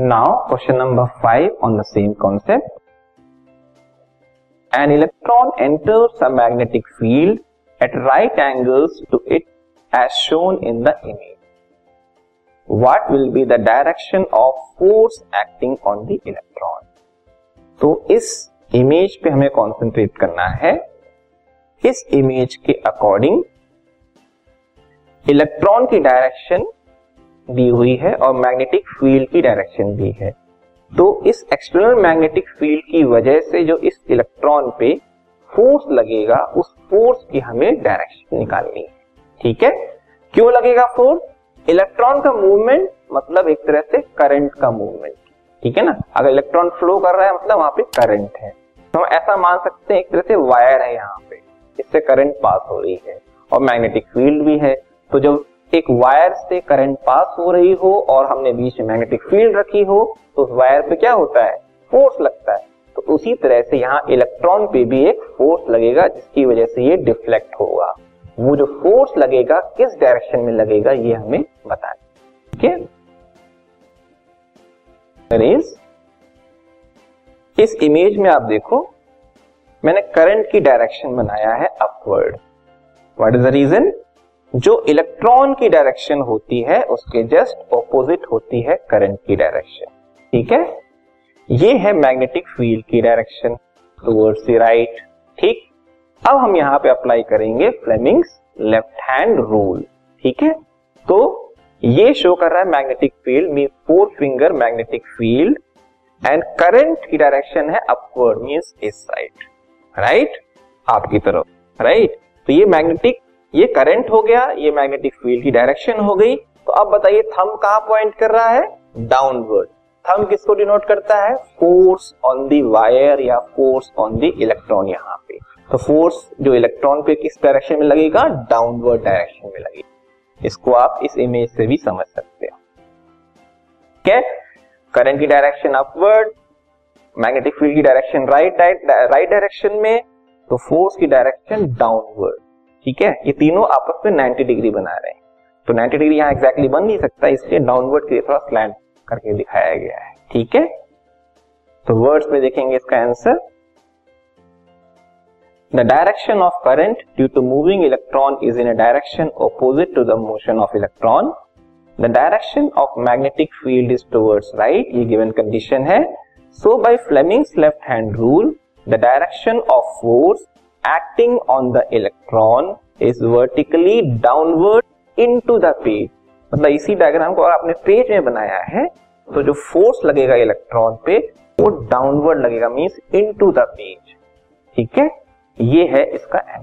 Now question number five on the same concept an electron enters a magnetic field at right angles to it as shown in the image what will be the direction of force acting on the electron? तो इस image पे हमें concentrate करना है। इस image के according electron की direction दी हुई है और मैग्नेटिक फ़ील्ड की डायरेक्शन दी है। तो इस एक्सटर्नल मैग्नेटिक फ़ील्ड की वजह से जो इस इलेक्ट्रॉन पे फोर्स लगेगा, उस फोर्स की हमें डायरेक्शन निकालनी है। ठीक है? क्यों लगेगा फोर्स इलेक्ट्रॉन का मूवमेंट मतलब एक तरह से करंट का मूवमेंट ठीक है ना? अगर इलेक्ट्रॉन फ्लो कर रहा है मतलब वहाँ पे करंट है। तो हम ऐसा मान सकते हैं, एक तरह से वायर है यहाँ पे। इससे करंट पास हो रही है और मैग्नेटिक फ़ील्ड भी है। तो जब एक वायर से करंट पास हो रही हो और हमने बीच में मैग्नेटिक फ़ील्ड रखी हो तो उस वायर पे क्या होता है? फोर्स लगता है। तो उसी तरह से यहाँ इलेक्ट्रॉन पे भी एक फोर्स लगेगा, जिसकी वजह से ये डिफ्लेक्ट होगा। वो जो फोर्स लगेगा, किस डायरेक्शन में लगेगा, ये हमें बताएँ। ठीक है? इस इमेज में आप देखो, मैंने करंट की डायरेक्शन बनाया है upward what is the reason जो इलेक्ट्रॉन की डायरेक्शन होती है, उसके जस्ट ऑपोजिट होती है करंट की डायरेक्शन ठीक है? ये है मैग्नेटिक फ़ील्ड की डायरेक्शन टूवर्ड्स द राइट ठीक? अब हम यहाँ पे अप्लाई करेंगे फ्लेमिंग्स लेफ़्ट हैंड रूल ठीक है? तो ये शो कर रहा है magnetic field mean four finger magnetic field and current की डायरेक्शन है अपवर्ड मीन्स इस साइड राइट आपकी तरफ़। राइट तो ये मैग्नेटिक ये करंट हो गया, ये मैग्नेटिक फ़ील्ड की डायरेक्शन हो गई। तो अब बताइए थम कहाँ पॉइंट कर रहा है? डाउनवर्ड थम किसको डिनोट करता है? फोर्स ऑन दी वायर या फोर्स ऑन दी इलेक्ट्रॉन यहाँ पे। तो फोर्स जो इलेक्ट्रॉन पे किस डायरेक्शन में लगेगा? डाउनवर्ड डायरेक्शन में लगेगा। इसको आप इस इमेज से भी समझ सकते हो। क्या करंट की डायरेक्शन अपवर्ड मैग्नेटिक फ़ील्ड की डायरेक्शन राइट राइट डायरेक्शन में तो फोर्स की डायरेक्शन डाउनवर्ड ठीक है ये तीनों आपस में 90 डिग्री बना रहे हैं तो 90 डिग्री यहाँ एग्जैक्टली बन नहीं सकता इसलिए डाउनवर्ड के लिए थोड़ा स्लैंड करके दिखाया गया है ठीक है तो वर्ड्स में देखेंगे इसका answer The direction of current due to moving electron is in a direction opposite to the motion of electron. The direction of magnetic field is towards right. ये given condition है. So by Fleming's left hand rule, the direction of force acting on the electron is vertically downward into the page. मतलब इसी diagram को अगर आपने page में बनाया है तो जो फोर्स लगेगा इलेक्ट्रॉन पे, वो डाउनवर्ड लगेगा मीन्स इनटू द पेज ठीक है? ये है इसका एम